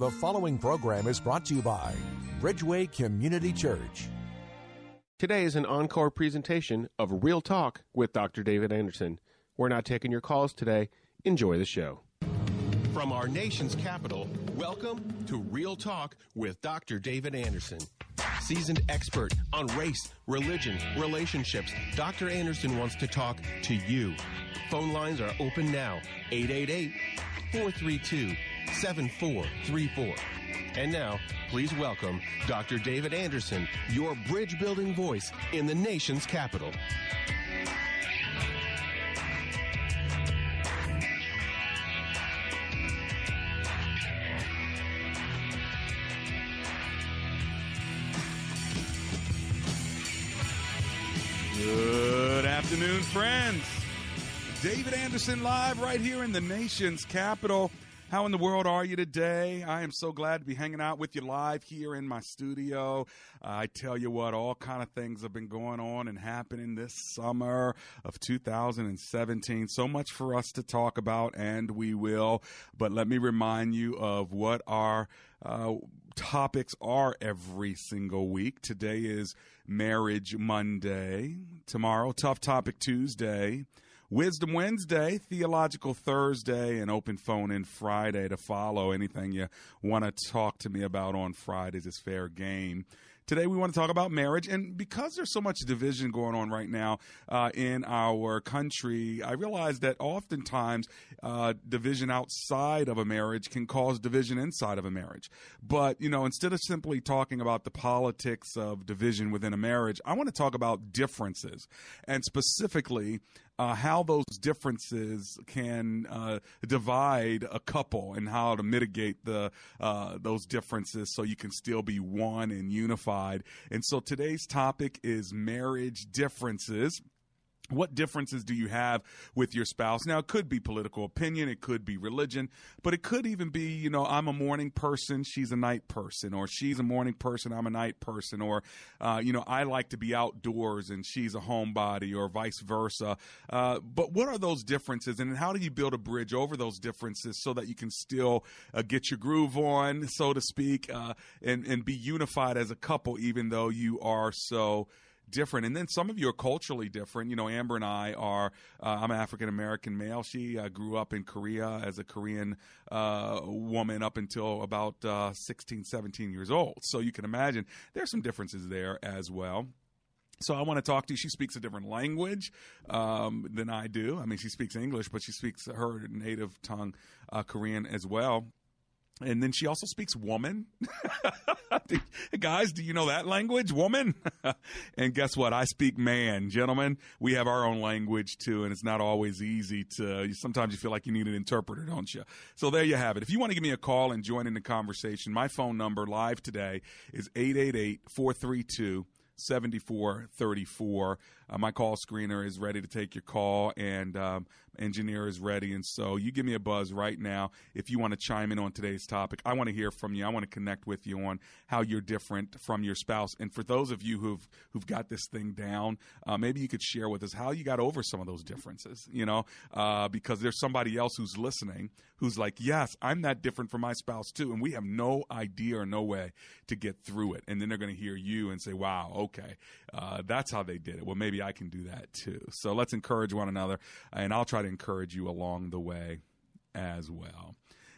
The following program is brought to you by Bridgeway Community Church. Today is an encore presentation of Real Talk with Dr. David Anderson. We're not taking your calls today. Enjoy the show. From our nation's capital, welcome to Real Talk with Dr. David Anderson. Seasoned expert on race, religion, relationships, Dr. Anderson wants to talk to you. Phone lines are open now 888 432 7434. And now, please welcome Dr. David Anderson, your bridge building voice in the nation's capital. Good afternoon, friends. David Anderson live right here in the nation's capital. How in the world are you today? I am so glad to be hanging out with you live here in my studio. Uh, I tell you what, all kind of things have been going on and happening this summer of 2017. So much for us to talk about, and we will. But let me remind you of what our uh, topics are every single week. Today is Marriage Monday. Tomorrow, Tough Topic Tuesday. Wisdom Wednesday, Theological Thursday, and Open Phone in Friday to follow. Anything you want to talk to me about on Fridays is fair game. Today, we want to talk about marriage. And because there's so much division going on right now uh, in our country, I realize that oftentimes uh, division outside of a marriage can cause division inside of a marriage. But, you know, instead of simply talking about the politics of division within a marriage, I want to talk about differences and specifically uh, how those differences can uh, divide a couple and how to mitigate the uh, those differences so you can still be one and unified. And so today's topic is marriage differences what differences do you have with your spouse? Now, it could be political opinion, it could be religion, but it could even be, you know, I'm a morning person, she's a night person, or she's a morning person, I'm a night person, or, uh, you know, I like to be outdoors and she's a homebody, or vice versa. Uh, but what are those differences, and how do you build a bridge over those differences so that you can still uh, get your groove on, so to speak, uh, and, and be unified as a couple, even though you are so different. And then some of you are culturally different. You know, Amber and I are, uh, I'm African American male. She uh, grew up in Korea as a Korean uh, woman up until about uh, 16, 17 years old. So you can imagine there's some differences there as well. So I want to talk to you. She speaks a different language um, than I do. I mean, she speaks English, but she speaks her native tongue, uh, Korean, as well and then she also speaks woman. Guys, do you know that language, woman? and guess what? I speak man, gentlemen. We have our own language too, and it's not always easy to. Sometimes you feel like you need an interpreter, don't you? So there you have it. If you want to give me a call and join in the conversation, my phone number live today is 888 432 7434. Uh, my call screener is ready to take your call, and um, engineer is ready. And so you give me a buzz right now if you want to chime in on today's topic. I want to hear from you. I want to connect with you on how you're different from your spouse. And for those of you who've who've got this thing down, uh, maybe you could share with us how you got over some of those differences. You know, uh, because there's somebody else who's listening who's like, yes, I'm that different from my spouse too, and we have no idea or no way to get through it. And then they're going to hear you and say, wow, okay, uh, that's how they did it. Well, maybe I can do that too. So let's encourage one another, and I'll try to encourage you along the way as well.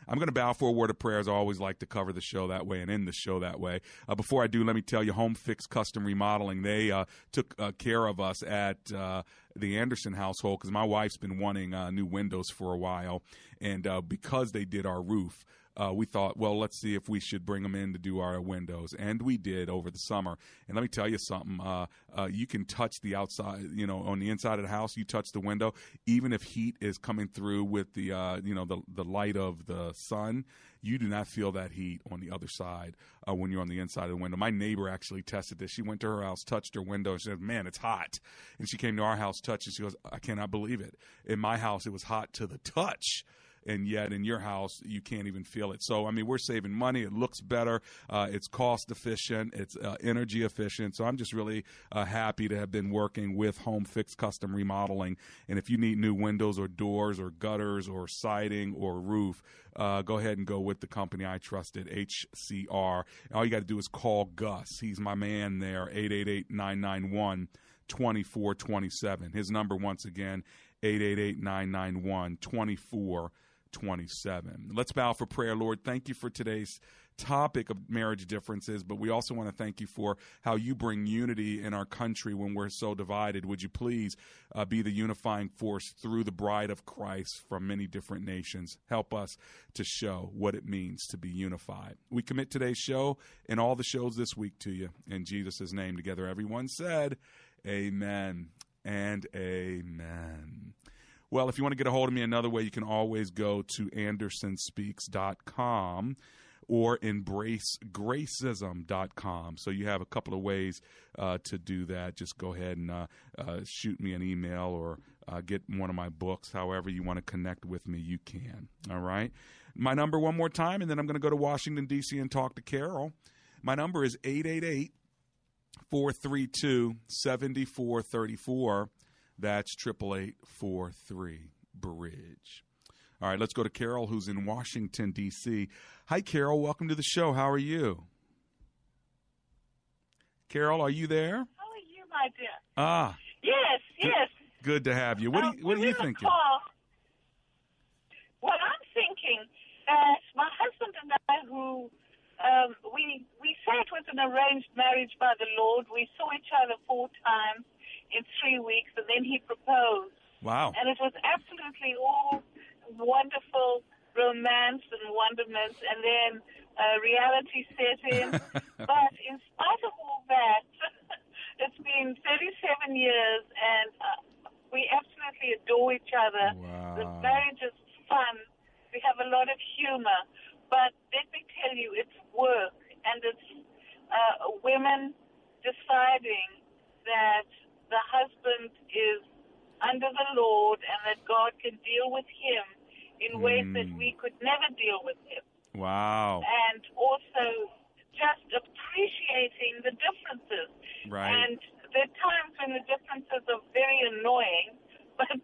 I'm going to bow for a word of prayer, as I always like to cover the show that way and end the show that way. Uh, before I do, let me tell you, Home Fix Custom Remodeling, they uh, took uh, care of us at uh, the Anderson household because my wife's been wanting uh, new windows for a while. And uh, because they did our roof, uh, we thought, well, let's see if we should bring them in to do our windows, and we did over the summer. And let me tell you something: uh, uh, you can touch the outside, you know, on the inside of the house. You touch the window, even if heat is coming through with the, uh, you know, the the light of the sun. You do not feel that heat on the other side uh, when you're on the inside of the window. My neighbor actually tested this. She went to her house, touched her window, and said, "Man, it's hot." And she came to our house, touched it. She goes, "I cannot believe it. In my house, it was hot to the touch." And yet in your house you can't even feel it. So I mean, we're saving money. It looks better. Uh, it's cost efficient. It's uh, energy efficient. So I'm just really uh, happy to have been working with Home Fix Custom Remodeling. And if you need new windows or doors or gutters or siding or roof, uh, go ahead and go with the company I trusted, HCR. All you got to do is call Gus. He's my man there, 888 991 2427. His number, once again, 888 991 2427. Let's bow for prayer, Lord. Thank you for today's topic of marriage differences, but we also want to thank you for how you bring unity in our country when we're so divided. Would you please uh, be the unifying force through the bride of Christ from many different nations? Help us to show what it means to be unified. We commit today's show and all the shows this week to you. In Jesus' name, together, everyone said, Amen and amen. Well, if you want to get a hold of me another way, you can always go to andersonspeaks.com or embracegracism.com. So you have a couple of ways uh, to do that. Just go ahead and uh, uh, shoot me an email or uh, get one of my books. However, you want to connect with me, you can. All right. My number, one more time, and then I'm going to go to Washington, D.C. and talk to Carol. My number is 888 432 7434. That's 888 Bridge. All right, let's go to Carol, who's in Washington, D.C. Hi, Carol. Welcome to the show. How are you? Carol, are you there? How are you, my dear? Ah. Yes, yes. Good to have you. What, uh, you, what are you thinking? Call. Well, I'm thinking that my husband and I, who um, we we say it was an arranged marriage by the Lord. We saw each other four times in three weeks, and then he proposed. Wow. And it was absolutely all wonderful romance and wonderment, and then uh, reality set in. but in spite of all that, it's been 37 years, and uh, we absolutely adore each other. Wow. The marriage is fun. We have a lot of humor. But let me tell you, it's work, and it's uh, women deciding that the husband is under the Lord and that God can deal with him in ways that Mm. we could never deal with him. Wow. And also just appreciating the differences. Right. And there are times when the differences are very annoying, but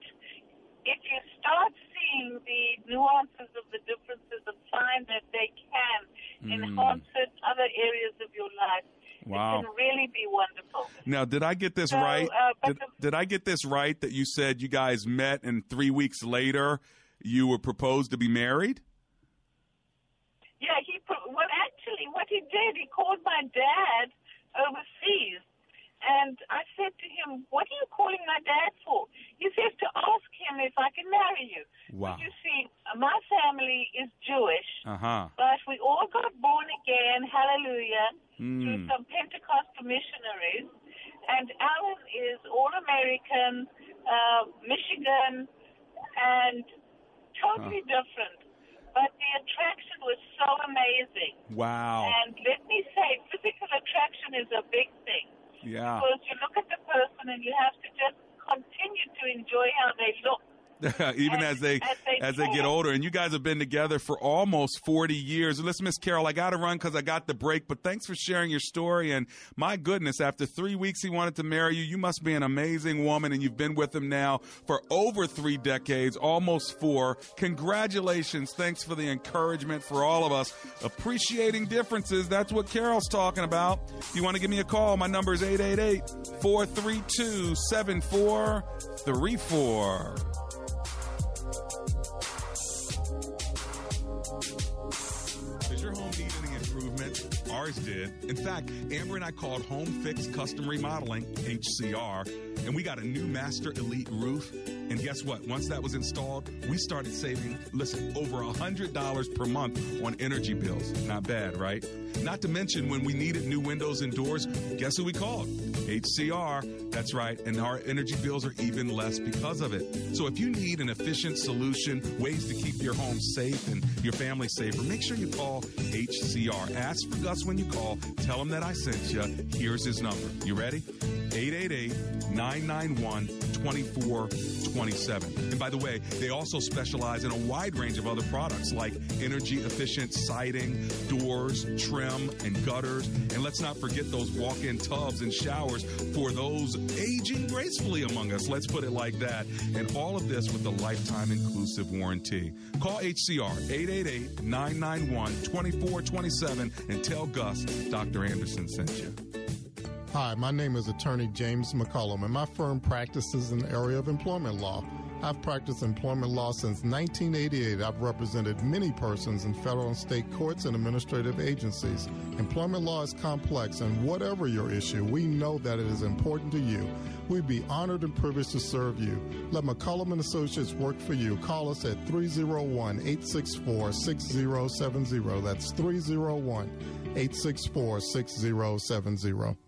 if you start seeing the nuances of the differences and find that they can enhance it, other areas of your life, Mm. Wow. it can really be wonderful. Now, did I get this So, right? uh, did, did I get this right that you said you guys met and three weeks later you were proposed to be married? Yeah, he well actually what he did, he called my dad overseas, and I said to him, "What are you calling my dad for?" He says to ask him if I can marry you. Wow. But you see, my family is Jewish, Uh huh. but we all got born again, hallelujah, through Mm. some Pentecostal missionaries, and Alan is all American, uh, Michigan, and totally different. But the attraction was so amazing. Wow. And let me say, physical attraction is a big thing. Yeah. Because you look at the person and you have to just continue to enjoy how they look. Even As- as they as they as they get older, and you guys have been together for almost forty years. Listen, Miss Carol, I got to run because I got the break. But thanks for sharing your story. And my goodness, after three weeks, he wanted to marry you. You must be an amazing woman, and you've been with him now for over three decades, almost four. Congratulations! Thanks for the encouragement for all of us. Appreciating differences. That's what Carol's talking about. If you want to give me a call, my number is 888 432 7434. Ours did. In fact, Amber and I called Home Fix Custom Remodeling, HCR, and we got a new Master Elite roof. And guess what? Once that was installed, we started saving, listen, over $100 per month on energy bills. Not bad, right? Not to mention when we needed new windows and doors, guess who we called? HCR. That's right. And our energy bills are even less because of it. So if you need an efficient solution, ways to keep your home safe and your family safer, make sure you call HCR. Ask for Gus when you call. Tell him that I sent you. Here's his number. You ready? 888 991 2427. And by the way, they also specialize in a wide range of other products like energy efficient siding, doors, trim, and gutters. And let's not forget those walk in tubs and showers for those aging gracefully among us. Let's put it like that. And all of this with a lifetime inclusive warranty. Call HCR 888 991 2427 and tell Gus Dr. Anderson sent you. Hi, my name is attorney James McCollum, and my firm practices in the area of employment law. I've practiced employment law since 1988. I've represented many persons in federal and state courts and administrative agencies. Employment law is complex, and whatever your issue, we know that it is important to you. We'd be honored and privileged to serve you. Let McCollum and Associates work for you. Call us at 301 864 6070. That's 301 864 6070.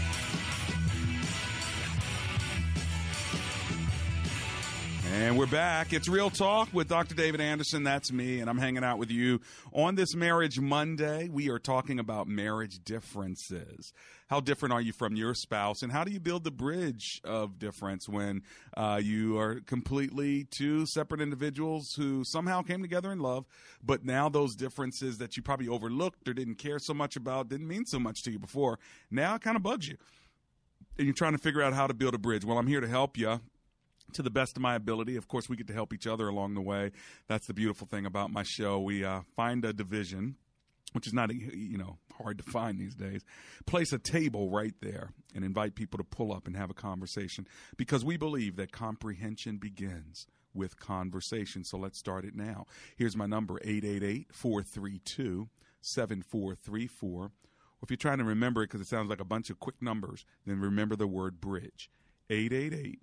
And we're back. It's Real Talk with Dr. David Anderson. That's me, and I'm hanging out with you on this Marriage Monday. We are talking about marriage differences. How different are you from your spouse, and how do you build the bridge of difference when uh, you are completely two separate individuals who somehow came together in love, but now those differences that you probably overlooked or didn't care so much about, didn't mean so much to you before, now it kind of bugs you. And you're trying to figure out how to build a bridge. Well, I'm here to help you to the best of my ability. Of course, we get to help each other along the way. That's the beautiful thing about my show. We uh, find a division, which is not you know hard to find these days. Place a table right there and invite people to pull up and have a conversation because we believe that comprehension begins with conversation. So let's start it now. Here's my number 888-432 7434. Or if you're trying to remember it because it sounds like a bunch of quick numbers, then remember the word bridge. 888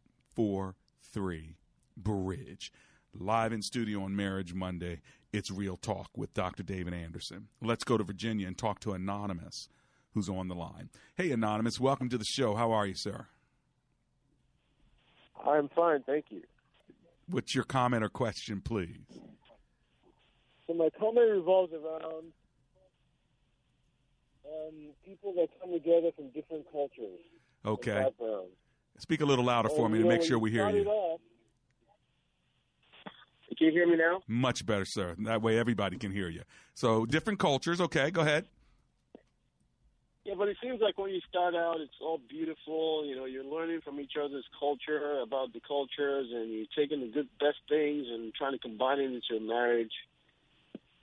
three Bridge. Live in studio on Marriage Monday, it's Real Talk with Dr. David Anderson. Let's go to Virginia and talk to Anonymous, who's on the line. Hey, Anonymous, welcome to the show. How are you, sir? I'm fine, thank you. What's your comment or question, please? So my comment revolves around um, people that come together from different cultures. Okay. Speak a little louder for And, me to make sure we hear you. Off, can you hear me now? Much better, sir. That way everybody can hear you. So, different cultures. Okay, go ahead. Yeah, but it seems like when you start out, it's all beautiful. You know, you're learning from each other's culture about the cultures, and you're taking the good, best things and trying to combine it into a marriage.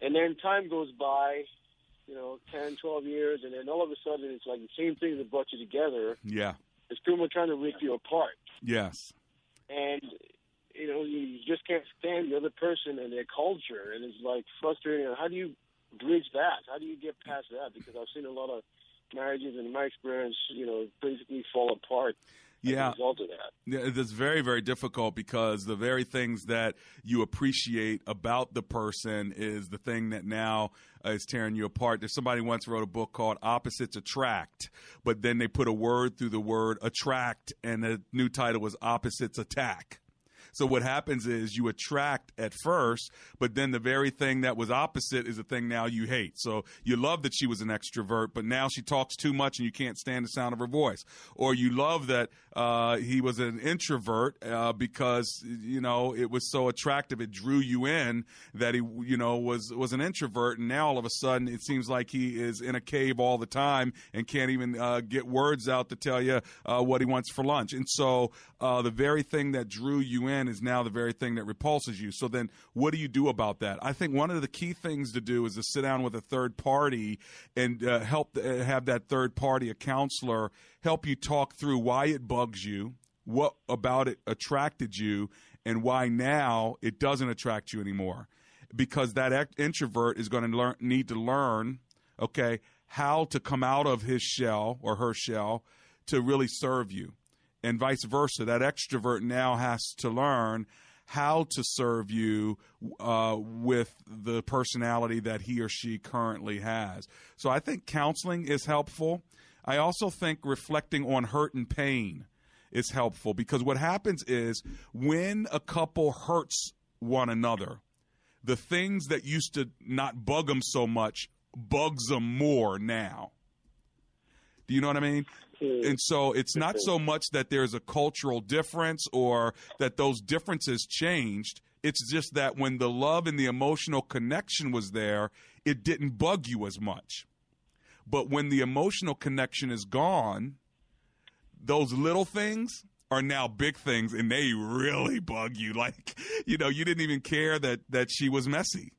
And then time goes by, you know, 10, 12 years, and then all of a sudden it's like the same thing that brought you together. Yeah. It's pretty much trying to rip you apart. Yes. and you know you just can't stand the other person and their culture, and it's like frustrating. How do you bridge that? How do you get past that? Because I've seen a lot of marriages, and in my experience, you know, basically fall apart as Yeah. a result of that. Yeah, It's very, very difficult because the very things that you appreciate about the person is the thing that now is tearing you apart. There's somebody once wrote a book called Opposites Attract, but then they put a word through the word attract, and the new title was Opposites Attack. So what happens is you attract at first, but then the very thing that was opposite is the thing now you hate. So you love that she was an extrovert, but now she talks too much and you can't stand the sound of her voice. Or you love that uh, he was an introvert uh, because you know it was so attractive, it drew you in that he you know was was an introvert, and now all of a sudden it seems like he is in a cave all the time and can't even uh, get words out to tell you uh, what he wants for lunch. And so uh, the very thing that drew you in is now the very thing that repulses you. So then what do you do about that? I think one of the key things to do is to sit down with a third party and uh, help uh, have that third party, a counselor, help you talk through why it bugs you, what about it attracted you, and why now it doesn't attract you anymore. Because that introvert is going to learn, need to learn, okay, how to come out of his shell or her shell to really serve you. And vice versa. That extrovert now has to learn how to serve you uh, with the personality that he or she currently has. So I think counseling is helpful. I also think reflecting on hurt and pain is helpful because what happens is when a couple hurts one another, the things that used to not bug them so much bugs them more now. Do you know what I mean? Mm. And so it's not so much that there's a cultural difference or that those differences changed. It's just that when the love and the emotional connection was there, it didn't bug you as much. But when the emotional connection is gone, those little things are now big things and they really bug you. Like, you know, you didn't even care that that she was messy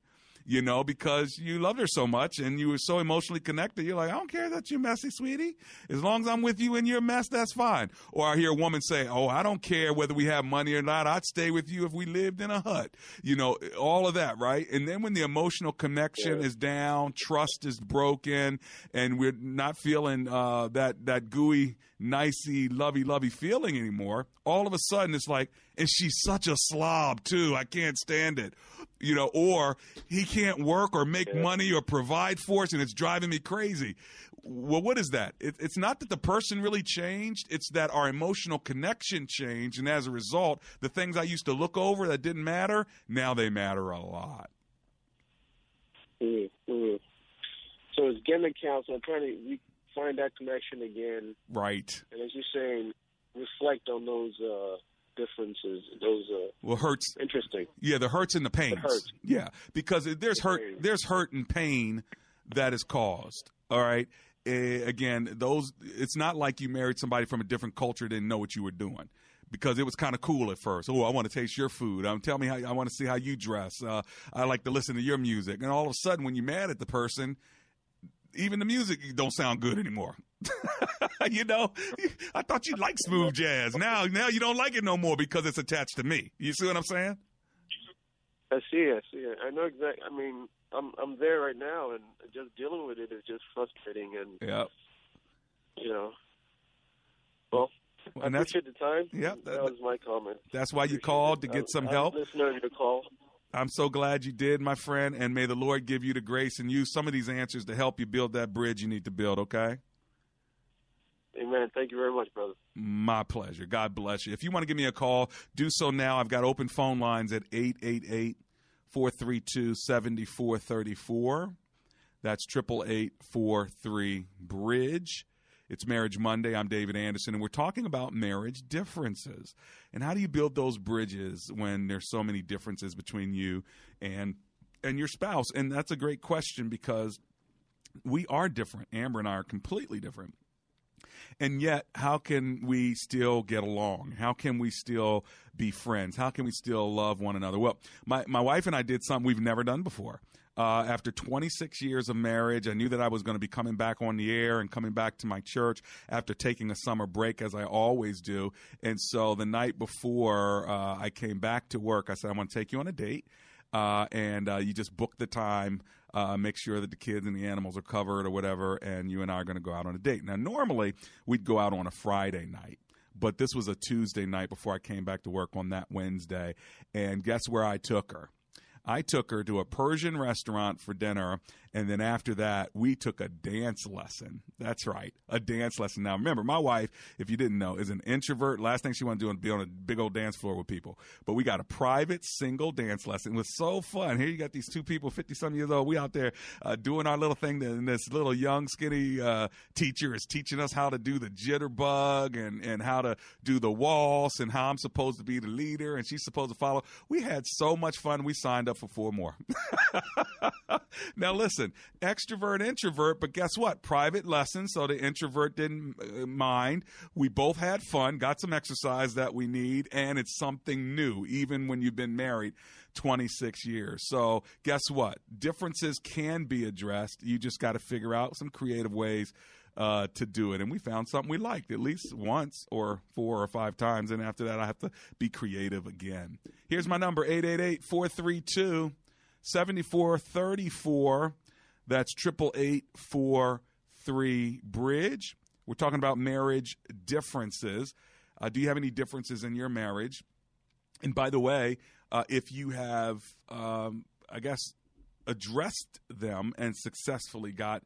you know, because you loved her so much and you were so emotionally connected. You're like, I don't care that you're messy, sweetie. As long as I'm with you in your mess, that's fine. Or I hear a woman say, Oh, I don't care whether we have money or not. I'd stay with you if we lived in a hut. You know, all of that, right? And then when the emotional connection yeah. is down, trust is broken, and we're not feeling uh, that that gooey, nicey, lovey, lovey feeling anymore, all of a sudden it's like, and she's such a slob too. I can't stand it you know, or he can't work or make yeah. money or provide for us, and it's driving me crazy. Well, what is that? It, it's not that the person really changed; it's that our emotional connection changed, and as a result, the things I used to look over that didn't matter now they matter a lot. Mm-hmm. So it's getting accounts. I'm trying to find that connection again. Right. And as you're saying, reflect on those. Uh, differences. Those uh, well hurts. Interesting. Yeah, the hurts and the pains. The hurts. Yeah, because there's hurt. There's hurt and pain that is caused. All right. Uh, again, those. It's not like you married somebody from a different culture didn't know what you were doing because it was kind of cool at first. Oh, I want to taste your food. Um, tell me how I want to see how you dress. Uh, I like to listen to your music. And all of a sudden, when you're mad at the person, even the music don't sound good anymore. you know, I thought you liked smooth jazz. Now, now you don't like it no more because it's attached to me. You see what I'm saying? I see. I see. I know exactly. I mean, I'm I'm there right now, and just dealing with it is just frustrating. And yeah, you know, well, and I appreciate the time. Yeah, that, that, was my comment. That's why you called it. to get some I help. Listener, to call. I'm so glad you did, my friend, and may the Lord give you the grace and use some of these answers to help you build that bridge you need to build, okay? Amen. Thank you very much, brother. My pleasure. God bless you. If you want to give me a call, do so now. I've got open phone lines at 888 432 7434. That's 888 43 Bridge. It's Marriage Monday. I'm David Anderson, and we're talking about marriage differences. And how do you build those bridges when there's so many differences between you and and your spouse? And that's a great question because we are different. Amber and I are completely different. And yet, how can we still get along? How can we still be friends? How can we still love one another? Well, my, my wife and I did something we've never done before. Uh, after 26 years of marriage, I knew that I was going to be coming back on the air and coming back to my church after taking a summer break, as I always do. And so the night before uh, I came back to work, I said, I want to take you on a date. Uh, and uh, you just book the time, uh, make sure that the kids and the animals are covered or whatever, and you and I are going to go out on a date. Now, normally we'd go out on a Friday night but this was a Tuesday night before I came back to work on that Wednesday. And guess where I took her? I took her to a Persian restaurant for dinner, and then after that, we took a dance lesson. That's right, a dance lesson. Now, remember, my wife, if you didn't know, is an introvert. Last thing she wanted to do is be on a big old dance floor with people. But we got a private single dance lesson. It was so fun. Here you got these two people, 50 some years old. We out there uh, doing our little thing, and this little young, skinny uh, teacher is teaching us how to do the jitterbug and, and how to do the waltz and how I'm supposed to be the leader and she's supposed to follow. We had so much fun. We signed up live for four more. now, listen, extrovert, introvert, but guess what? Private lessons, so the introvert didn't uh, mind. We both had fun, got some exercise that we need, and it's something new, even when you've been married 26 years. So, guess what? Differences can be addressed. You just got to figure out some creative ways uh, to do it. And we found something we liked at least once or four or five times. And after that, I have to be creative again. Here's my number 888 432 7434. That's 888 Bridge. We're talking about marriage differences. Uh, do you have any differences in your marriage? And by the way, uh, if you have, um, I guess, addressed them and successfully got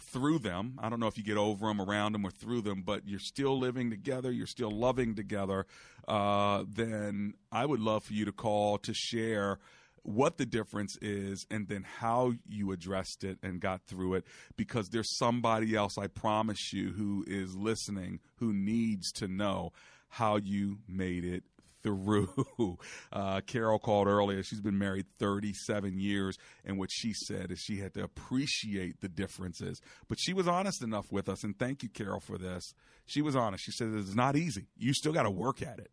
through them. I don't know if you get over them, around them, or through them, but you're still living together, you're still loving together. Uh, then I would love for you to call to share what the difference is and then how you addressed it and got through it because there's somebody else I promise you who is listening who needs to know how you made it through. Uh, Carol called earlier. She's been married 37 years, and what she said is she had to appreciate the differences. But she was honest enough with us, and thank you, Carol, for this. She was honest. She said it's not easy. You still got to work at it.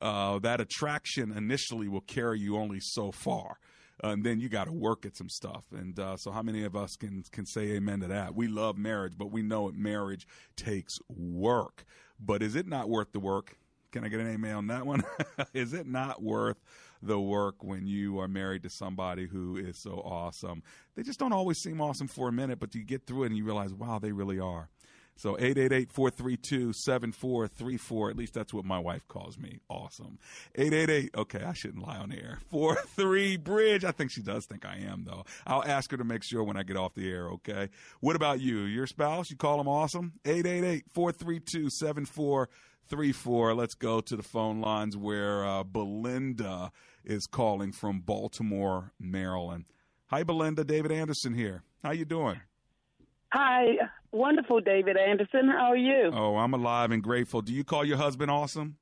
Uh, that attraction initially will carry you only so far. And then you got to work at some stuff. And uh, so, how many of us can can say amen to that? We love marriage, but we know that marriage takes work. But is it not worth the work? Can I get an amen on that one? is it not worth the work when you are married to somebody who is so awesome? They just don't always seem awesome for a minute, but you get through it and you realize, wow, they really are. So 888-432-7434. At least that's what my wife calls me. Awesome. 888. Okay, I shouldn't lie on air. 43 Bridge. I think she does think I am though. I'll ask her to make sure when I get off the air, okay? What about you? Your spouse, you call them awesome? 888-432-7434 three four. Let's go to the phone lines where uh, Belinda is calling from Baltimore, Maryland. Hi, Belinda. David Anderson here. How you doing? Hi, wonderful, David Anderson. How are you? Oh, I'm alive and grateful. Do you call your husband awesome?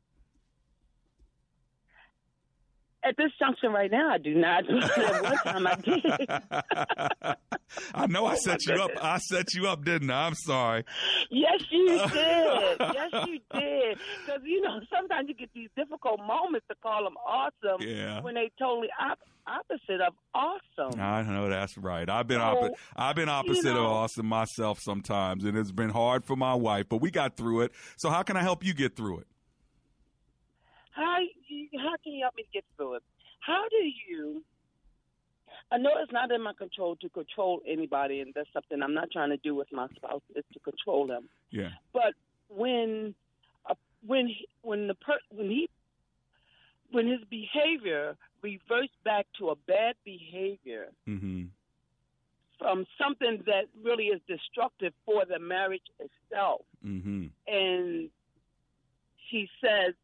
At this junction right now, I do not. One time, I did. I know I oh set you up. I set you up, didn't I? I'm sorry. Yes, you did. yes, you did. Because you know, sometimes you get these difficult moments to call them awesome yeah. when they totally op- opposite of awesome. I know that's right. I've been so, oppo- I've been opposite you know, of awesome myself sometimes, and it's been hard for my wife, but we got through it. So how can I help you get through it? How how can you help me get through it? How do you? I know it's not in my control to control anybody, and that's something I'm not trying to do with my spouse is to control them. Yeah. But when uh, when he, when the per, when he when his behavior reverts back to a bad behavior mm-hmm. from something that really is destructive for the marriage itself, mm-hmm. and he says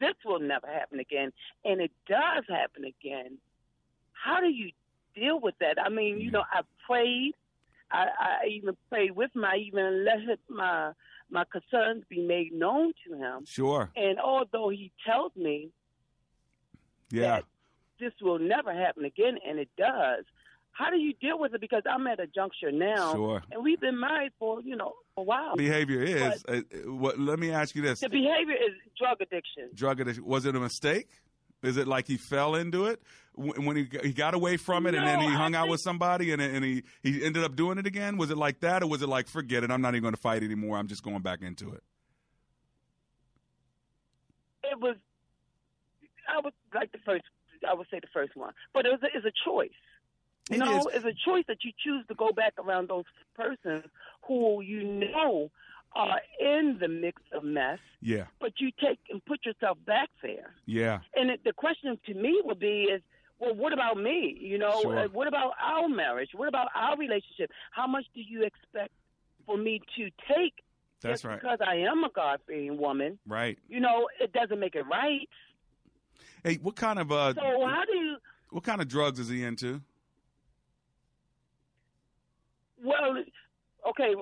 this will never happen again, and it does happen again, how do you deal with that? I mean, you mm-hmm. know, I prayed. I, I even prayed with him. I even let my my concerns be made known to him. Sure. And although he tells me, yeah, this will never happen again, and it does. How do you deal with it? Because I'm at a juncture now, sure. and we've been married for you know a while. Behavior is. Uh, what? Let me ask you this: the behavior is drug addiction. Drug addiction. Was it a mistake? Is it like he fell into it when he he got away from it, no, and then he hung out with somebody, and and he he ended up doing it again? Was it like that, or was it like forget it? I'm not even going to fight anymore. I'm just going back into it. It was. I would like the first. I would say the first one, but it was a, it's a choice. It know, is. it's a choice that you choose to go back around those persons who you know are in the mix of mess. Yeah. But you take and put yourself back there. Yeah. And it, the question to me would be is, well, what about me? You know, Sure. uh, what about our marriage? What about our relationship? How much do you expect for me to take? That's right. Because I am a God fearing woman. Right. You know, it doesn't make it right. Hey, what kind of uh, So how do you? what kind of drugs is he into? Well, okay,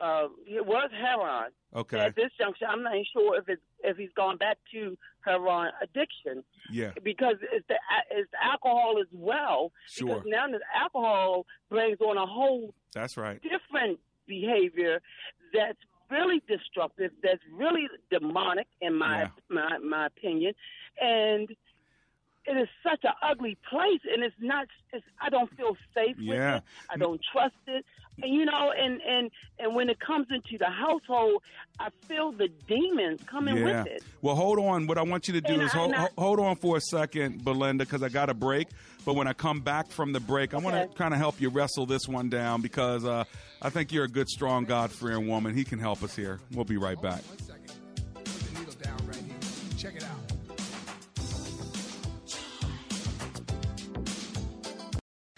uh, it was heroin. Okay. At this juncture, I'm not even sure if it's if he's gone back to heroin addiction. Yeah. Because it's the it's alcohol as well. Sure. Because now the alcohol brings on a whole That's right. different behavior that's really destructive, that's really demonic in my Yeah. my my opinion, and it is such an ugly place, and it's not. It's, I don't feel safe with Yeah. it. I don't trust it, and you know, and and and when it comes into the household, I feel the demons coming yeah. with it. Well, hold on. What I want you to do And is hold, I- hold on for a second, Belinda, because I got a break. But when I come back from the break, I want Okay. to kind of help you wrestle this one down because uh, I think you're a good, strong, God fearing woman. He can help us here. We'll be right back.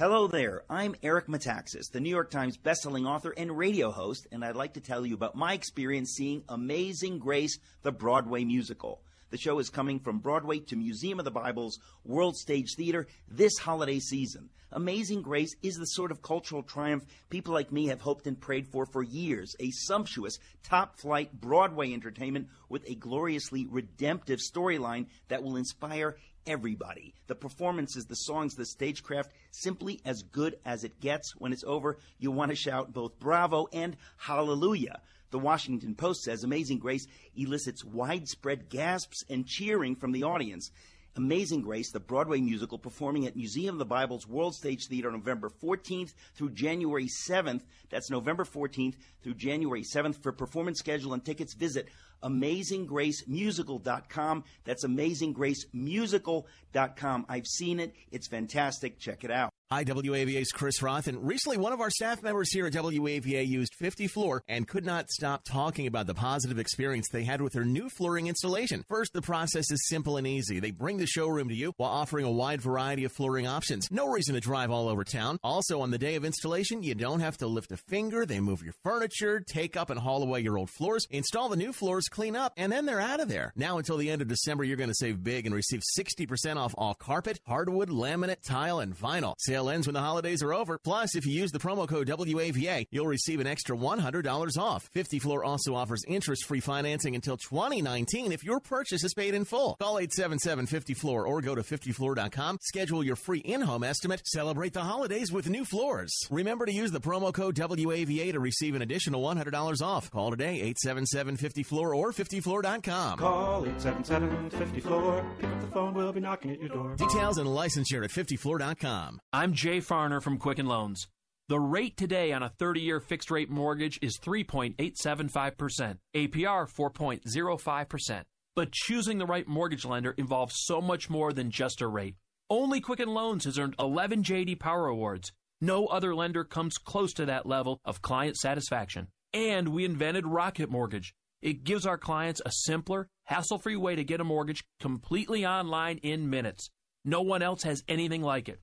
Hello there. I'm Eric Metaxas, the New York Times bestselling author and radio host, and I'd like to tell you about my experience seeing Amazing Grace, the Broadway musical. The show is coming from Broadway to Museum of the Bible's World Stage Theater this holiday season. Amazing Grace is the sort of cultural triumph people like me have hoped and prayed for for years. A sumptuous, top flight Broadway entertainment with a gloriously redemptive storyline that will inspire everybody. The performances, the songs, the stagecraft, simply as good as it gets. When it's over, you'll want to shout both bravo and hallelujah. The Washington Post says Amazing Grace elicits widespread gasps and cheering from the audience. Amazing Grace, the Broadway musical, performing at Museum of the Bible's World Stage Theater November 14th through January 7th. That's November 14th through January 7th. For performance schedule and tickets, visit AmazingGraceMusical.com. That's AmazingGraceMusical.com. I've seen it. It's fantastic. Check it out. Hi, WAVA's Chris Roth, and recently one of our staff members here at WAVA used 50 Floor and could not stop talking about the positive experience they had with their new flooring installation. First, the process is simple and easy. They bring the showroom to you while offering a wide variety of flooring options. No reason to drive all over town. Also, on the day of installation, you don't have to lift a finger. They move your furniture, take up and haul away your old floors, install the new floors, clean up, and then they're out of there. Now until the end of December, you're going to save big and receive 60% off all carpet, hardwood, laminate, tile, and vinyl. Sale ends when the holidays are over. Plus, if you use the promo code WAVA, you'll receive an extra $100 off. 50 Floor also offers interest-free financing until 2019 if your purchase is paid in full. Call 877-50-FLOOR or go to 50floor.com. Schedule your free in-home estimate. Celebrate the holidays with new floors. Remember to use the promo code WAVA to receive an additional $100 off. Call today 877-50-FLOOR or 50floor.com. Call 877-50-FLOOR. Pick up the phone, we'll be knocking at your door. Details and licensure at 50floor.com. I'm Jay Farner from Quicken Loans. The rate today on a 30 year fixed rate mortgage is 3.875%, APR 4.05%. But choosing the right mortgage lender involves so much more than just a rate. Only Quicken Loans has earned 11 JD Power Awards. No other lender comes close to that level of client satisfaction. And we invented Rocket Mortgage. It gives our clients a simpler, hassle free way to get a mortgage completely online in minutes. No one else has anything like it.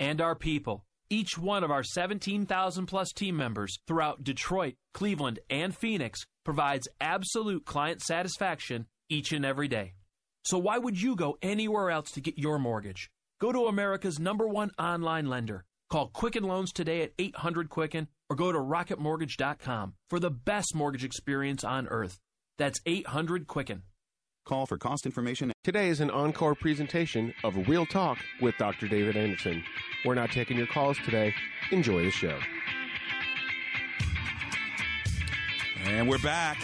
And our people. Each one of our 17,000 plus team members throughout Detroit, Cleveland, and Phoenix provides absolute client satisfaction each and every day. So why would you go anywhere else to get your mortgage? Go to America's number one online lender. Call Quicken Loans today at 800 Quicken or go to rocketmortgage.com for the best mortgage experience on earth. That's 800 Quicken. Call for cost information. Today is an encore presentation of Real Talk with Dr. David Anderson. We're not taking your calls today. Enjoy the show. And we're back.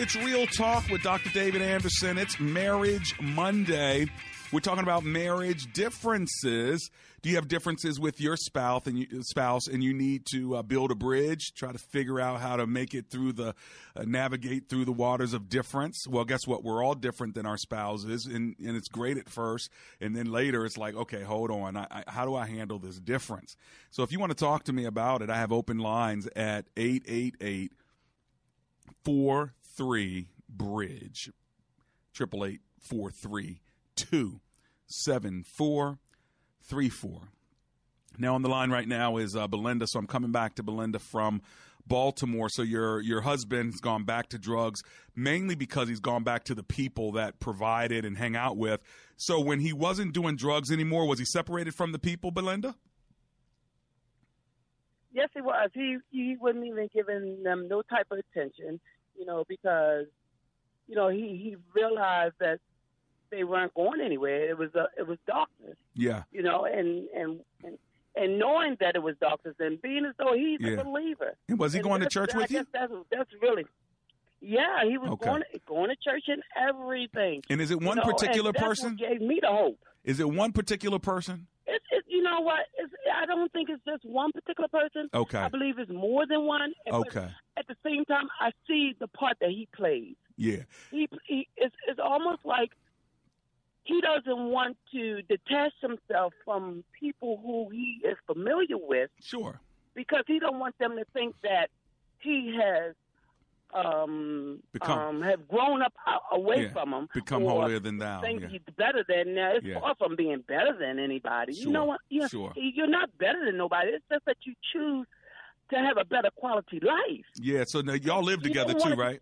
It's Real Talk with Dr. David Anderson. It's Marriage Monday. We're talking about marriage differences. Do you have differences with your spouse and you, spouse, and you need to uh, build a bridge, try to figure out how to make it through the, uh, navigate through the waters of difference? Well, guess what? We're all different than our spouses, and, and it's great at first, and then later it's like, okay, hold on, I, I, how do I handle this difference? So if you want to talk to me about it, I have open lines at eight eight eight four three bridge triple eight four three two seven four three four. Now on the line right now is uh, Belinda, so I'm coming back to Belinda from Baltimore. So your your husband's gone back to drugs mainly because he's gone back to the people that provided and hang out with. So when he wasn't doing drugs anymore, was he separated from the people, Belinda? Yes, he was. He he wasn't even giving them no type of attention, you know, because you know, he he realized that they weren't going anywhere. It was a it was darkness, Yeah. you know, and and and, and knowing that it was darkness and being as though he's Yeah. a believer. And was he going to church I with you? That's that's really. Yeah, he was Okay. going going to church and everything. And is it one You know, and particular person? gave me the hope. Is it one particular person? It's, it, you know what? It's, I don't think it's just one particular person. Okay. I believe it's more than one. Okay. At the same time, I see the part that he plays. Yeah. He, he it's, it's almost like he doesn't want to detach himself from people who he is familiar with. Sure. Because he don't want them to think that he has um, Become- um have grown up away Yeah. from him. Become holier than thou. Think Yeah. he's better than now. It's Yeah. far from being better than anybody. Sure. You know what? You're, Sure. you're not better than nobody. It's just that you choose to have a better quality life. Yeah. So now y'all live together too, wanna- right?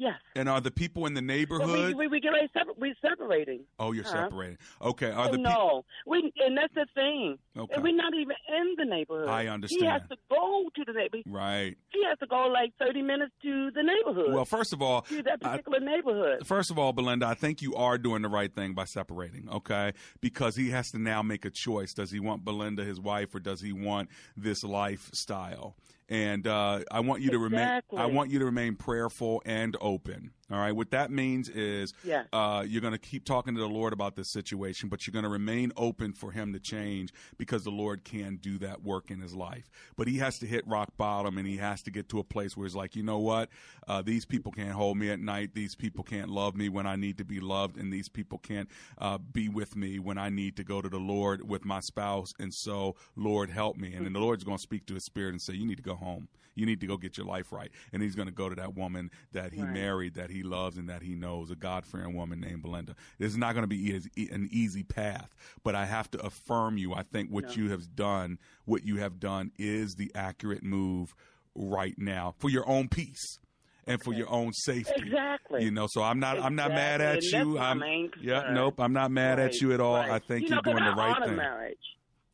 Yes. And are the people in the neighborhood? we, we, we get ready separ- we're separating. oh, you're Huh? separated. Okay. Are the people? no, we and that's the thing. Okay. And we're not even in the neighborhood. I understand. He has to go to the neighborhood. Right. He has to go like thirty minutes to the neighborhood. Well, first of all, to that I- particular neighborhood. First of all, Belinda, I think you are doing the right thing by separating, okay? Because he has to now make a choice. Does he want Belinda, his wife, or does he want this lifestyle? And uh, I want you to remain. I want you to remain prayerful and open. All right. What that means is, Yeah. uh, you're going to keep talking to the Lord about this situation, but you're going to remain open for Him to change because the Lord can do that work in His life. But He has to hit rock bottom, and He has to get to a place where He's like, you know what? Uh, these people can't hold me at night. These people can't love me when I need to be loved, and these people can't uh, be with me when I need to go to the Lord with my spouse. And so, Lord, help me. And then the Lord's going to speak to His spirit and say, you need to go home. You need to go get your life right. And He's going to go to that woman that He Right. married, that He loves, and that He knows, a God fearing woman named Belinda. This is not going to be an easy path, but I have to affirm you. I think what No. you have done, what you have done, is the accurate move right now for your own peace and for your own safety. Exactly. You know, so I'm not I'm not mad at and you. I'm yeah, nope, I'm not mad at you at all. right. I think you know, are doing 'cause the right thing. Marriage.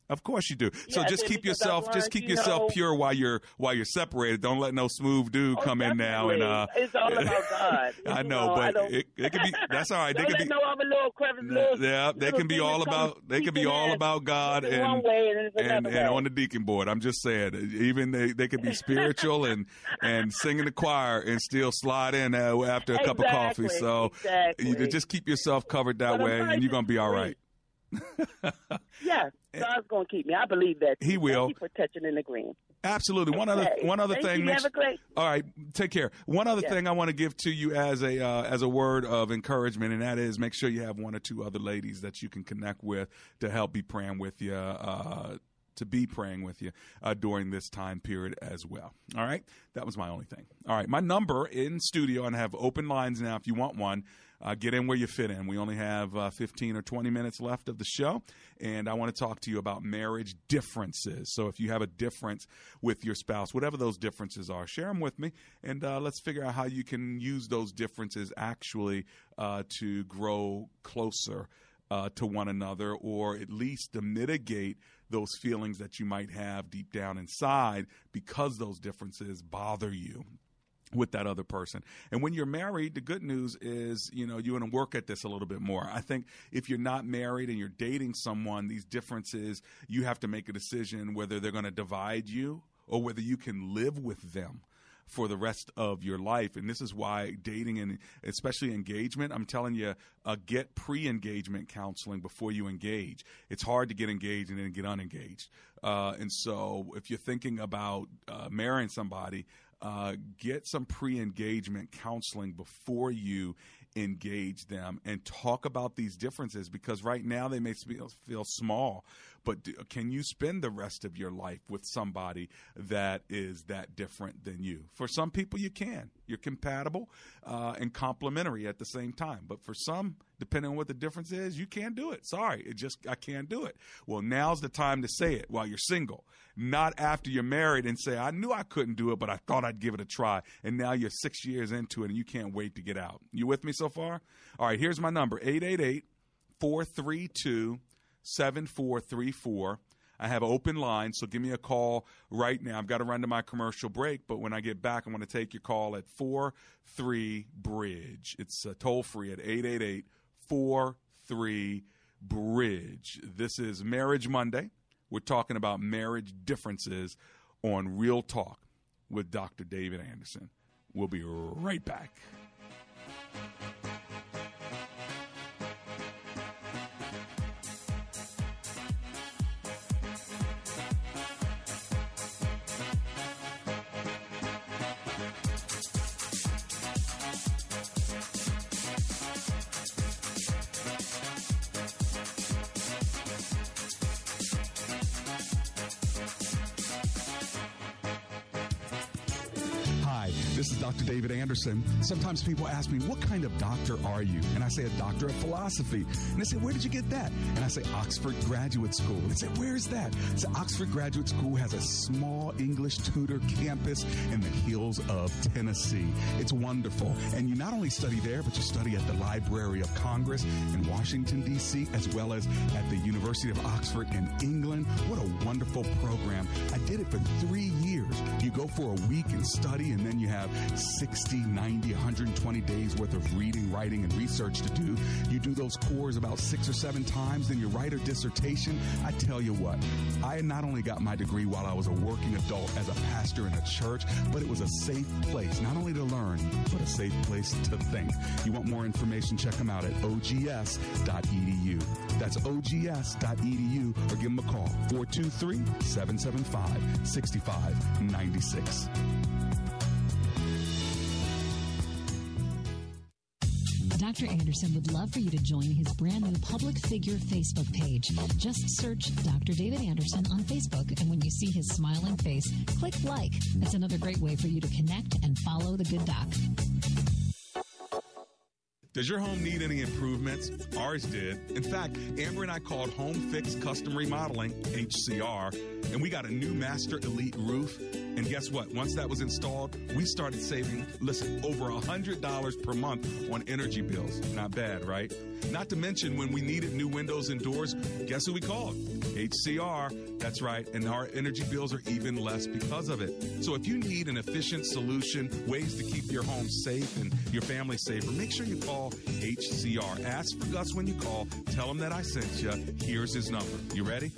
Of course you do. So just keep yourself I've just keep you yourself know- pure while you're while you're separated. Don't let no smooth dude Oh, come in now and uh it's all about God. I You know, but don't- it, it could be that's all right. They let be no other little crevice, little, yeah, they can be all about they can be all about God and and and, and on the deacon board. I'm just saying, even they, they could be spiritual and and sing in the choir and still slide in uh, after a cup of coffee. So exactly. you just keep yourself covered that But way, and you're gonna be all right. Yeah, God's going to keep me. I believe that. He will. Thank you for touching and agreeing. Absolutely. One other one other Thank thing. you. a great- All right. Take care. One other Yes. thing I want to give to you as a uh, as a word of encouragement, and that is make sure you have one or two other ladies that you can connect with to help be praying with you. Uh, to be praying with you uh, during this time period as well. All right, that was my only thing. All right, my number in studio, and I have open lines now. If you want one, uh, get in where you fit in. We only have uh, 15 or 20 minutes left of the show, and I want to talk to you about marriage differences. So if you have a difference with your spouse, whatever those differences are, share them with me, and uh, let's figure out how you can use those differences actually uh, to grow closer uh, to one another, or at least to mitigate those feelings that you might have deep down inside because those differences bother you with that other person. And when you're married, the good news is, you know, you're going to work at this a little bit more. I think if you're not married and you're dating someone, these differences, you have to make a decision whether they're going to divide you or whether you can live with them for the rest of your life. And this is why dating and especially engagement, I'm telling you, uh, get pre engagement counseling before you engage. It's hard to get engaged and then get unengaged. Uh, and so if you're thinking about uh, marrying somebody, uh, get some pre engagement counseling before you engage them and talk about these differences because right now they may feel, feel small but do, can you spend the rest of your life with somebody that is that different than you? For some people you can. You're compatible uh, and complementary at the same time but for some depending on what the difference is you can't do it. Sorry it just i can't do it. Well now's the time to say it while you're single. Not after you're married and say i knew i couldn't do it but i thought i'd give it a try. And now you're six years into it and you can't wait to get out. You with me so far? All right here's my number 888 432 7434 I have open lines, so give me a call right now. I've got to run to my commercial break, but when I get back, I want to take your call at 43 Bridge. It's uh, toll free at 888 43 Bridge. This is Marriage Monday. We're talking about marriage differences on Real Talk with Dr. David Anderson. We'll be right back. Dr. David Anderson. Sometimes people ask me, What kind of doctor are you? And I say, A doctor of philosophy. And they say, Where did you get that? And I say, Oxford Graduate School. And they say, Where's that? Say, Oxford Graduate School has a small English Tudor campus in the hills of Tennessee. It's wonderful. And you not only study there, but you study at the Library of Congress in Washington, D.C., as well as at the University of Oxford in England. What a wonderful program. I did it for three years. You go for a week and study, and then you have 60, 90, 120 days worth of reading, writing, and research to do. You do those cores about six or seven times, then you write a dissertation. I tell you what, I not only got my degree while I was a working adult as a pastor in a church, but it was a safe place, not only to learn, but a safe place to think. You want more information? Check them out at ogs.edu. That's ogs.edu or give them a call 423 775 6596. Dr. Anderson would love for you to join his brand new public figure Facebook page. Just search Dr. David Anderson on Facebook, and when you see his smiling face, click like. That's another great way for you to connect and follow the good doc. Does your home need any improvements? Ours did. In fact, Amber and I called Home Fix Custom Remodeling, HCR, and we got a new Master Elite roof. And guess what? Once that was installed, we started saving, listen, over $100 per month on energy bills. Not bad, right? Not to mention when we needed new windows and doors, guess who we called? HCR. That's right. And our energy bills are even less because of it. So if you need an efficient solution, ways to keep your home safe and your family safer, make sure you call HCR. Ask for Gus when you call. Tell him that I sent you. Here's his number. You ready?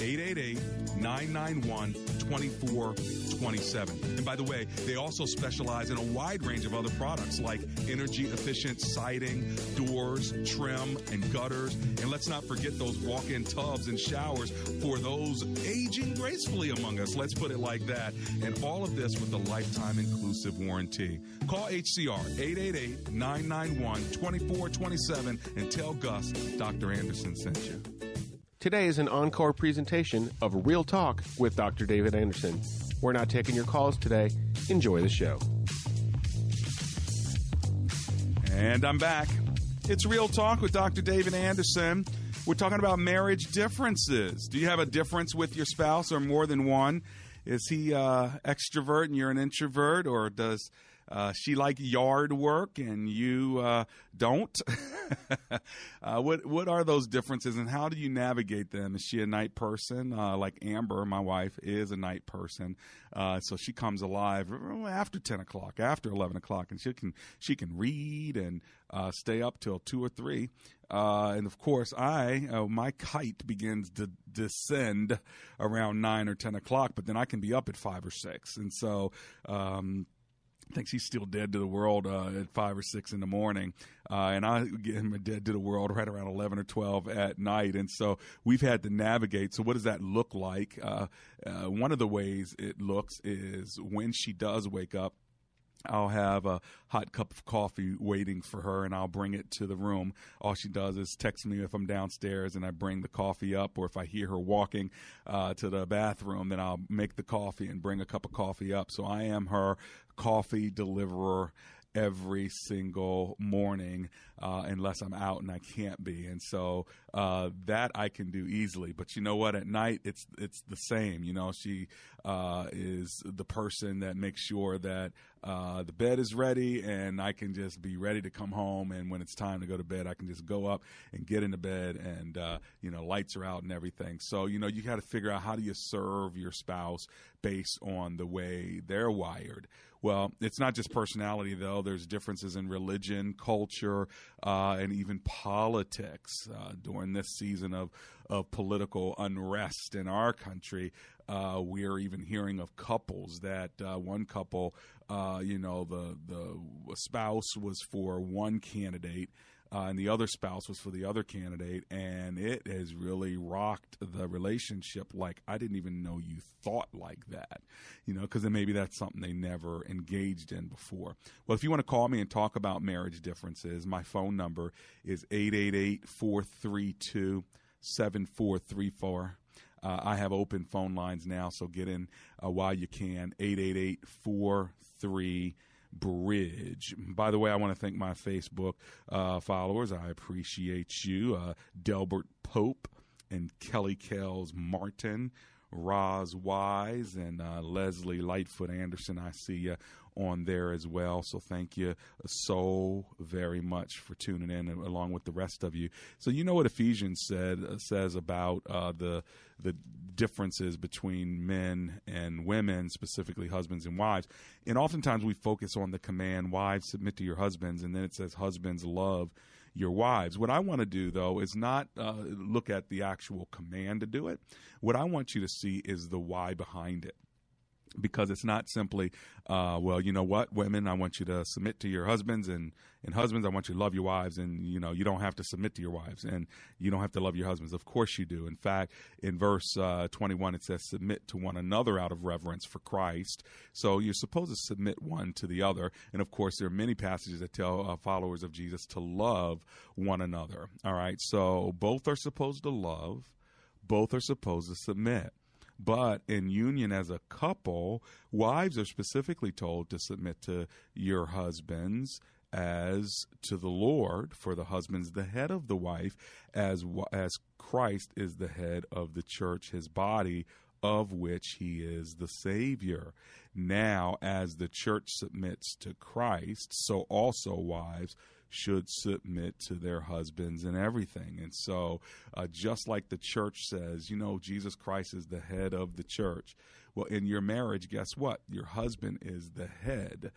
888 991 2427. And by the way, they also specialize in a wide range of other products like energy efficient siding, doors, trim, and gutters. And let's not forget those walk in tubs and showers for those aging gracefully among us. Let's put it like that. And all of this with a lifetime inclusive warranty. Call HCR 888 991 2427 and tell Gus Dr. Anderson sent you. Today is an encore presentation of Real Talk with Dr. David Anderson. We're not taking your calls today. Enjoy the show. And I'm back. It's Real Talk with Dr. David Anderson. We're talking about marriage differences. Do you have a difference with your spouse or more than one? Is he uh, extrovert and you're an introvert, or does uh, she like yard work and you uh, don't? uh, what what are those differences and how do you navigate them? Is she a night person? Uh, like Amber, my wife, is a night person, uh, so she comes alive after ten o'clock, after eleven o'clock, and she can she can read and uh, stay up till two or three. and of course, I my kite begins to descend around nine or ten o'clock, but then I can be up at five or six, and so. Um, I he's still dead to the world uh, at five or six in the morning, uh, and I get him dead to the world right around eleven or twelve at night. And so we've had to navigate. So what does that look like? Uh, uh one of the ways it looks is when she does wake up. I'll have a hot cup of coffee waiting for her and I'll bring it to the room. All she does is text me if I'm downstairs and I bring the coffee up, or if I hear her walking uh, to the bathroom, then I'll make the coffee and bring a cup of coffee up. So I am her coffee deliverer every single morning. uh, unless I'm out and I can't be. And so uh, that I can do easily. But you know what? At night, it's it's the same. You know, she uh, is the person that makes sure that uh, the bed is ready and I can just be ready to come home. And when it's time to go to bed, I can just go up and get into bed and, uh, you know, lights are out and everything. So, you know, you got to figure out how do you serve your spouse based on the way they're wired. Well, it's not just personality, though. There's differences in religion, culture, uh, and even politics uh, during this season of, of political unrest in our country. Uh, we're even hearing of couples that uh, one couple, uh, you know, the the spouse was for one candidate. Uh, and the other spouse was for the other candidate, and it has really rocked the relationship. Like I didn't even know you thought like that, you know, because then maybe that's something they never engaged in before. Well, if you want to call me and talk about marriage differences, my phone number is 888 432 7434. Uh, I have open phone lines now, so get in uh, while you can. 888 43 Bridge. By the way, I want to thank my Facebook uh, followers. I appreciate you. Uh, Delbert Pope and Kelly Kells Martin. Roz Wise and uh, Leslie Lightfoot Anderson. I see you on there as well. So thank you so very much for tuning in, along with the rest of you. So you know what Ephesians said uh, says about uh, the the differences between men and women, specifically husbands and wives. And oftentimes we focus on the command, "Wives submit to your husbands," and then it says, "Husbands love." your wives. What I want to do, though, is not uh, look at the actual command to do it. What I want you to see is the why behind it because it's not simply, uh, well, you know what, women, I want you to submit to your husbands, and and husbands, I want you to love your wives, and you know you don't have to submit to your wives, and you don't have to love your husbands. Of course you do. In fact, in verse uh, 21, it says, "Submit to one another out of reverence for Christ." So you're supposed to submit one to the other, and of course there are many passages that tell uh, followers of Jesus to love one another. All right, so both are supposed to love, both are supposed to submit. But in union as a couple, wives are specifically told to submit to your husbands as to the Lord, for the husband's the head of the wife, as as Christ is the head of the church, his body, of which he is the Savior. Now, as the church submits to Christ, so also wives should submit to their husbands and everything. And so, uh, just like the church says, you know, Jesus Christ is the head of the church. Well, in your marriage, guess what? Your husband is the head.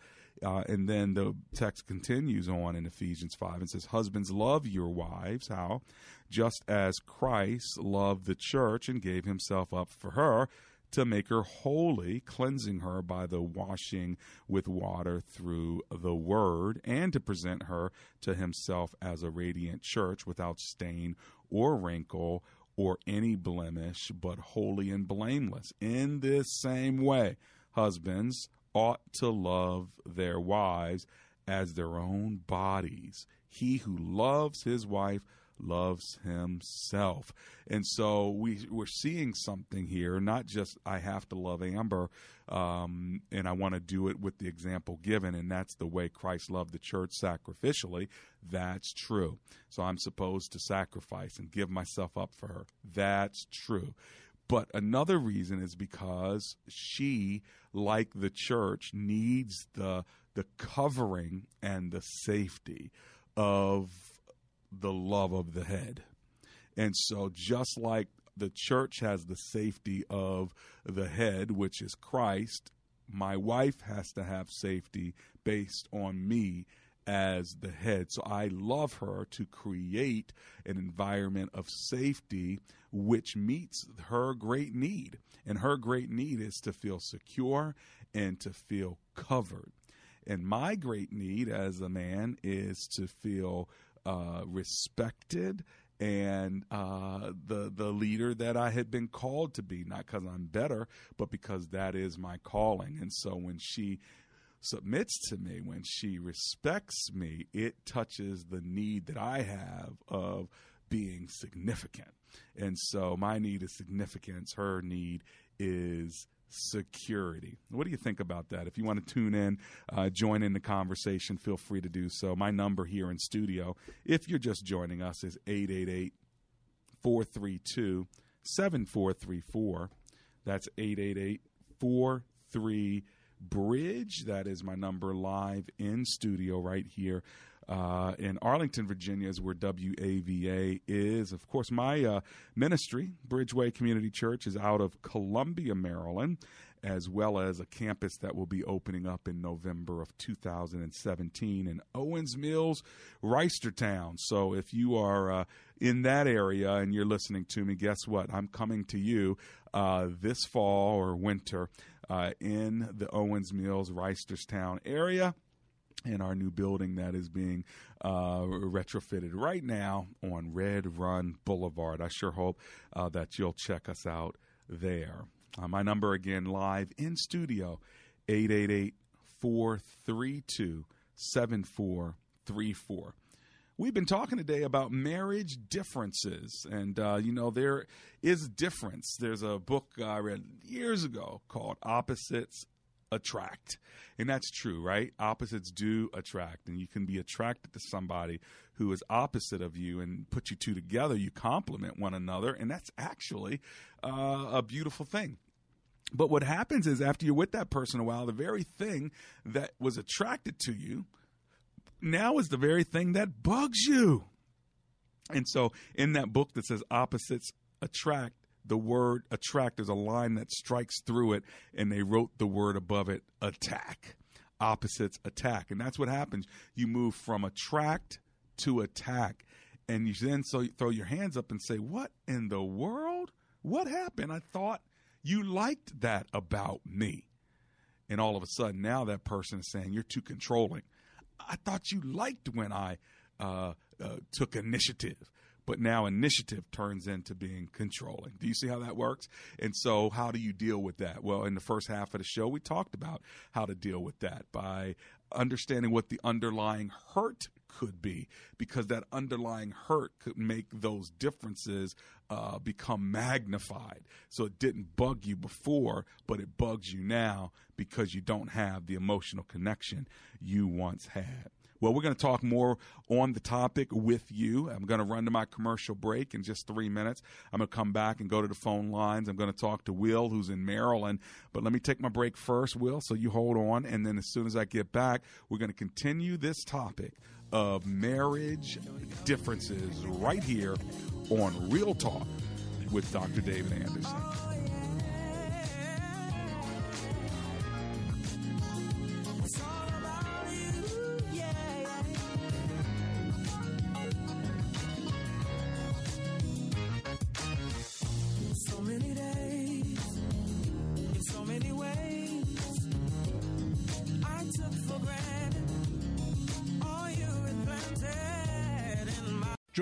Uh, and then the text continues on in Ephesians 5 and says, Husbands, love your wives. How? Just as Christ loved the church and gave himself up for her to make her holy, cleansing her by the washing with water through the word, and to present her to himself as a radiant church without stain or wrinkle or any blemish, but holy and blameless. In this same way, husbands ought to love their wives as their own bodies. He who loves his wife loves himself. And so we we're seeing something here, not just I have to love Amber um, and I want to do it with the example given, and that's the way Christ loved the church sacrificially. That's true. So I'm supposed to sacrifice and give myself up for her. That's true. But another reason is because she, like the church, needs the the covering and the safety of the love of the head. And so, just like the church has the safety of the head, which is Christ, my wife has to have safety based on me as the head. So I love her to create an environment of safety which meets her great need. And her great need is to feel secure and to feel covered. And my great need as a man is to feel uh, respected and uh, the the leader that I had been called to be, not because I'm better, but because that is my calling. And so when she submits to me, when she respects me, it touches the need that I have of being significant. And so my need is significance. Her need is security. What do you think about that? If you want to tune in, uh, join in the conversation, feel free to do so. My number here in studio, if you're just joining us, is 888 432 7434. That's 888 43 Bridge. That is my number live in studio right here uh, in Arlington, Virginia, is where WAVA is. Of course, my uh, ministry, Bridgeway Community Church, is out of Columbia, Maryland, as well as a campus that will be opening up in November of 2017 in Owings Mills, Reisterstown. So if you are uh, in that area and you're listening to me, guess what? I'm coming to you uh, this fall or winter uh, in the Owings Mills, Reisterstown area in our new building that is being uh, retrofitted right now on Red Run Boulevard. I sure hope uh, that you'll check us out there. Uh, my number again, live in studio, 888 432 7434. We've been talking today about marriage differences, and uh, you know there is difference. There's a book I read years ago called "Opposites attract. And that's true, right? Opposites do attract. And you can be attracted to somebody who is opposite of you and put you two together. You complement one another. And that's actually uh, a beautiful thing. But what happens is after you're with that person a while, the very thing that was attracted to you now is the very thing that bugs you. And so in that book that says opposites attract, the word attract, there's a line that strikes through it, and they wrote the word above it attack. Opposites attack. And that's what happens. You move from attract to attack. And you then so you throw your hands up and say, What in the world? What happened? I thought you liked that about me. And all of a sudden, now that person is saying, You're too controlling. I thought you liked when I uh, uh, took initiative but now initiative turns into being controlling. Do you see how that works? And so, how do you deal with that? Well, in the first half of the show, we talked about how to deal with that by understanding what the underlying hurt could be, because that underlying hurt could make those differences uh, become magnified. So it didn't bug you before, but it bugs you now because you don't have the emotional connection you once had. Well, we're going to talk more on the topic with you. I'm going to run to my commercial break in just three minutes. I'm going to come back and go to the phone lines. I'm going to talk to Will, who's in Maryland. But let me take my break first, Will, so you hold on. And then as soon as I get back, we're going to continue this topic of marriage differences right here on Real Talk with Dr. David Anderson.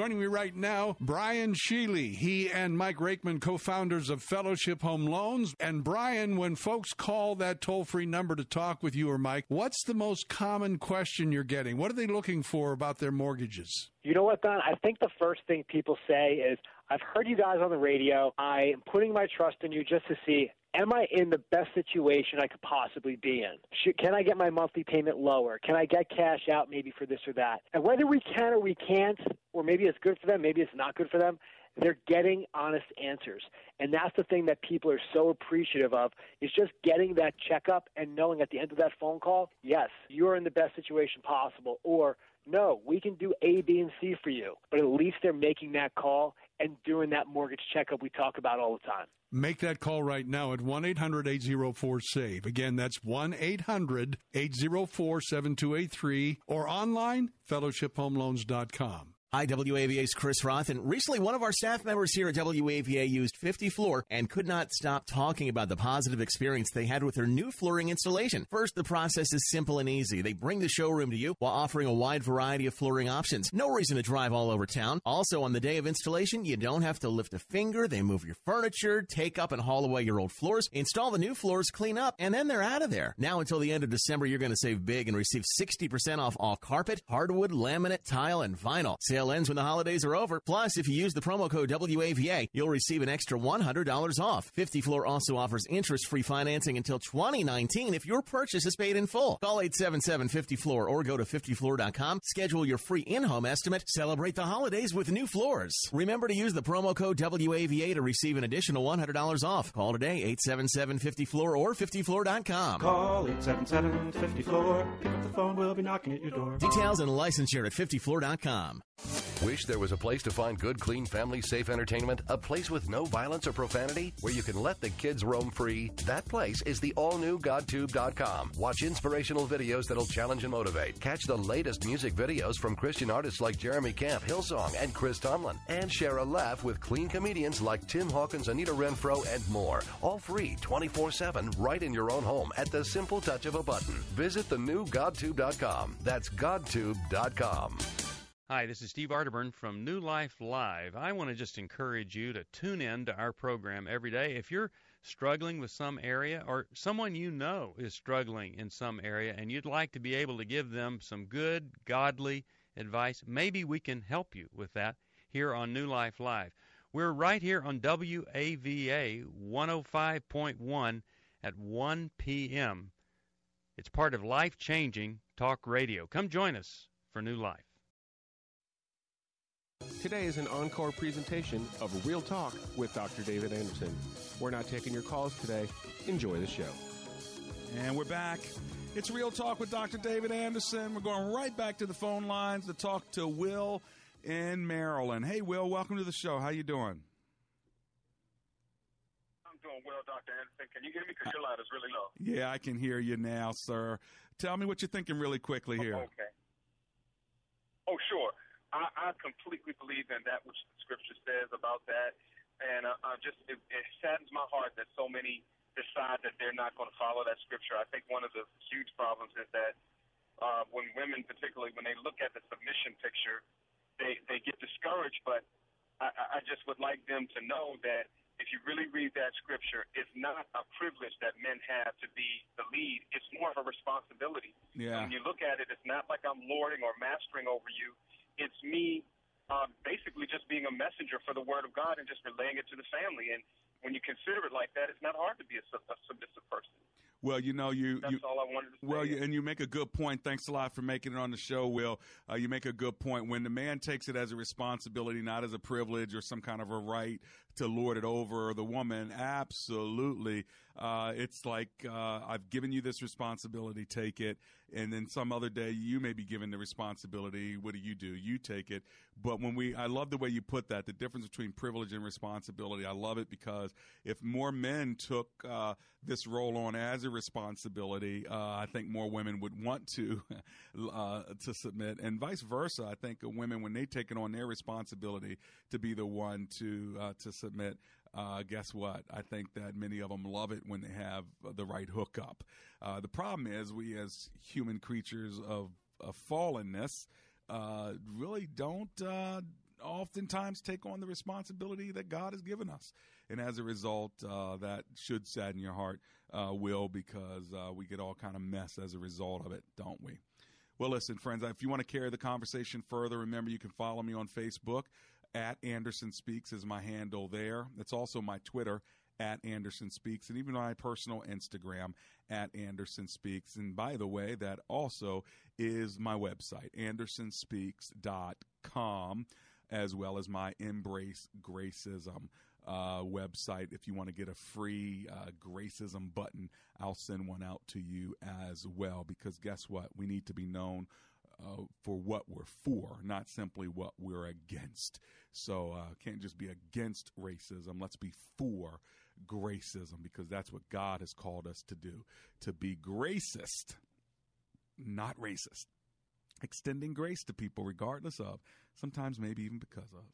Joining me right now, Brian Sheely. He and Mike Rakeman, co founders of Fellowship Home Loans. And Brian, when folks call that toll free number to talk with you or Mike, what's the most common question you're getting? What are they looking for about their mortgages? You know what, Don? I think the first thing people say is, I've heard you guys on the radio. I am putting my trust in you just to see am I in the best situation I could possibly be in? Should, can I get my monthly payment lower? Can I get cash out maybe for this or that? And whether we can or we can't, or maybe it's good for them, maybe it's not good for them, they're getting honest answers. And that's the thing that people are so appreciative of is just getting that checkup and knowing at the end of that phone call, yes, you're in the best situation possible or no, we can do A, B, and C for you. But at least they're making that call and doing that mortgage checkup we talk about all the time. Make that call right now at 1 800 804 SAVE. Again, that's 1 800 804 7283 or online, fellowshiphomeloans.com. IWAVA's Chris Roth, and recently one of our staff members here at WAVA used 50 Floor and could not stop talking about the positive experience they had with their new flooring installation. First, the process is simple and easy. They bring the showroom to you while offering a wide variety of flooring options. No reason to drive all over town. Also, on the day of installation, you don't have to lift a finger. They move your furniture, take up and haul away your old floors, install the new floors, clean up, and then they're out of there. Now until the end of December, you're going to save big and receive 60% off all carpet, hardwood, laminate, tile, and vinyl. Sale Sale ends when the holidays are over. Plus, if you use the promo code WAVA, you'll receive an extra $100 off. 50 Floor also offers interest-free financing until 2019 if your purchase is paid in full. Call 877-50-FLOOR or go to 50floor.com. Schedule your free in-home estimate. Celebrate the holidays with new floors. Remember to use the promo code WAVA to receive an additional $100 off. Call today 877-50-FLOOR or 50floor.com. Call 877-50-FLOOR. Pick up the phone, we'll be knocking at your door. Details and licensure at 50floor.com. Wish there was a place to find good, clean, family safe entertainment? A place with no violence or profanity? Where you can let the kids roam free? That place is the all new GodTube.com. Watch inspirational videos that'll challenge and motivate. Catch the latest music videos from Christian artists like Jeremy Camp, Hillsong, and Chris Tomlin. And share a laugh with clean comedians like Tim Hawkins, Anita Renfro, and more. All free 24 7 right in your own home at the simple touch of a button. Visit the new GodTube.com. That's GodTube.com. Hi, this is Steve Arterburn from New Life Live. I want to just encourage you to tune in to our program every day. If you're struggling with some area or someone you know is struggling in some area and you'd like to be able to give them some good, godly advice, maybe we can help you with that here on New Life Live. We're right here on WAVA 105.1 at 1 p.m. It's part of life changing talk radio. Come join us for New Life. Today is an encore presentation of Real Talk with Dr. David Anderson. We're not taking your calls today. Enjoy the show. And we're back. It's Real Talk with Dr. David Anderson. We're going right back to the phone lines to talk to Will in Maryland. Hey, Will, welcome to the show. How you doing? I'm doing well, Dr. Anderson. Can you hear me? Because your line is really low. Yeah, I can hear you now, sir. Tell me what you're thinking really quickly here. Okay. Oh, sure. I, I completely believe in that which the scripture says about that, and uh, uh, just it, it saddens my heart that so many decide that they're not going to follow that scripture. I think one of the huge problems is that uh, when women, particularly when they look at the submission picture, they they get discouraged. But I, I just would like them to know that if you really read that scripture, it's not a privilege that men have to be the lead. It's more of a responsibility. Yeah. When you look at it, it's not like I'm lording or mastering over you it's me uh, basically just being a messenger for the word of God and just relaying it to the family. And when you consider it like that, it's not hard to be a, a submissive person. Well, you know, you. That's you, all I wanted to say. Well, you, and you make a good point. Thanks a lot for making it on the show, Will. Uh, you make a good point. When the man takes it as a responsibility, not as a privilege or some kind of a right to lord it over the woman, absolutely. Uh, it's like uh, I've given you this responsibility, take it, and then some other day you may be given the responsibility. What do you do? You take it. But when we, I love the way you put that. The difference between privilege and responsibility. I love it because if more men took uh, this role on as a responsibility, uh, I think more women would want to uh, to submit, and vice versa. I think women, when they take it on their responsibility to be the one to uh, to submit, uh, guess what? I think that many of them love it when they have the right hookup. Uh, the problem is, we as human creatures of, of fallenness uh, really don't uh, oftentimes take on the responsibility that God has given us. And as a result, uh, that should sadden your heart, uh, Will, because we get all kind of mess as a result of it, don't we? Well, listen, friends, if you want to carry the conversation further, remember you can follow me on Facebook at Anderson Speaks is my handle there. It's also my Twitter at Anderson Speaks and even my personal Instagram at Anderson Speaks. And by the way, that also is my website, andersonspeaks.com, as well as my Embrace Gracism uh, website. If you want to get a free uh, Gracism button, I'll send one out to you as well because guess what? We need to be known uh, for what we're for, not simply what we're against. So uh, can't just be against racism. Let's be for gracism because that's what God has called us to do to be gracist, not racist. Extending grace to people regardless of, sometimes maybe even because of,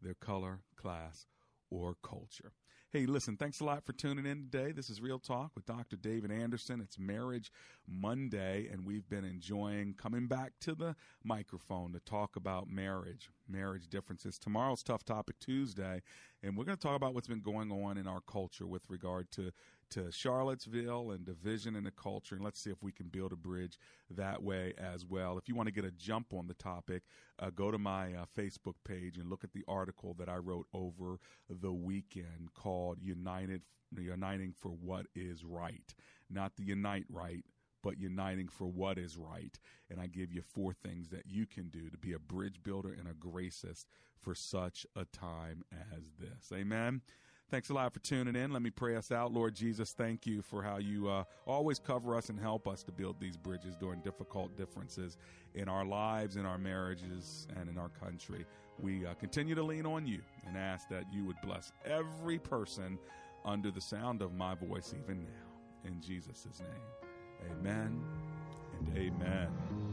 their color, class, or culture. Hey, listen, thanks a lot for tuning in today. This is Real Talk with Dr. David Anderson. It's Marriage Monday, and we've been enjoying coming back to the microphone to talk about marriage, marriage differences. Tomorrow's Tough Topic Tuesday, and we're going to talk about what's been going on in our culture with regard to to Charlottesville and division in the culture. And let's see if we can build a bridge that way as well. If you want to get a jump on the topic, uh, go to my uh, Facebook page and look at the article that I wrote over the weekend called United Uniting for What is Right. Not the Unite Right, but uniting for what is right. And I give you four things that you can do to be a bridge builder and a gracist for such a time as this. Amen. Thanks a lot for tuning in. Let me pray us out. Lord Jesus, thank you for how you uh, always cover us and help us to build these bridges during difficult differences in our lives, in our marriages, and in our country. We uh, continue to lean on you and ask that you would bless every person under the sound of my voice even now. In Jesus' name, amen and amen.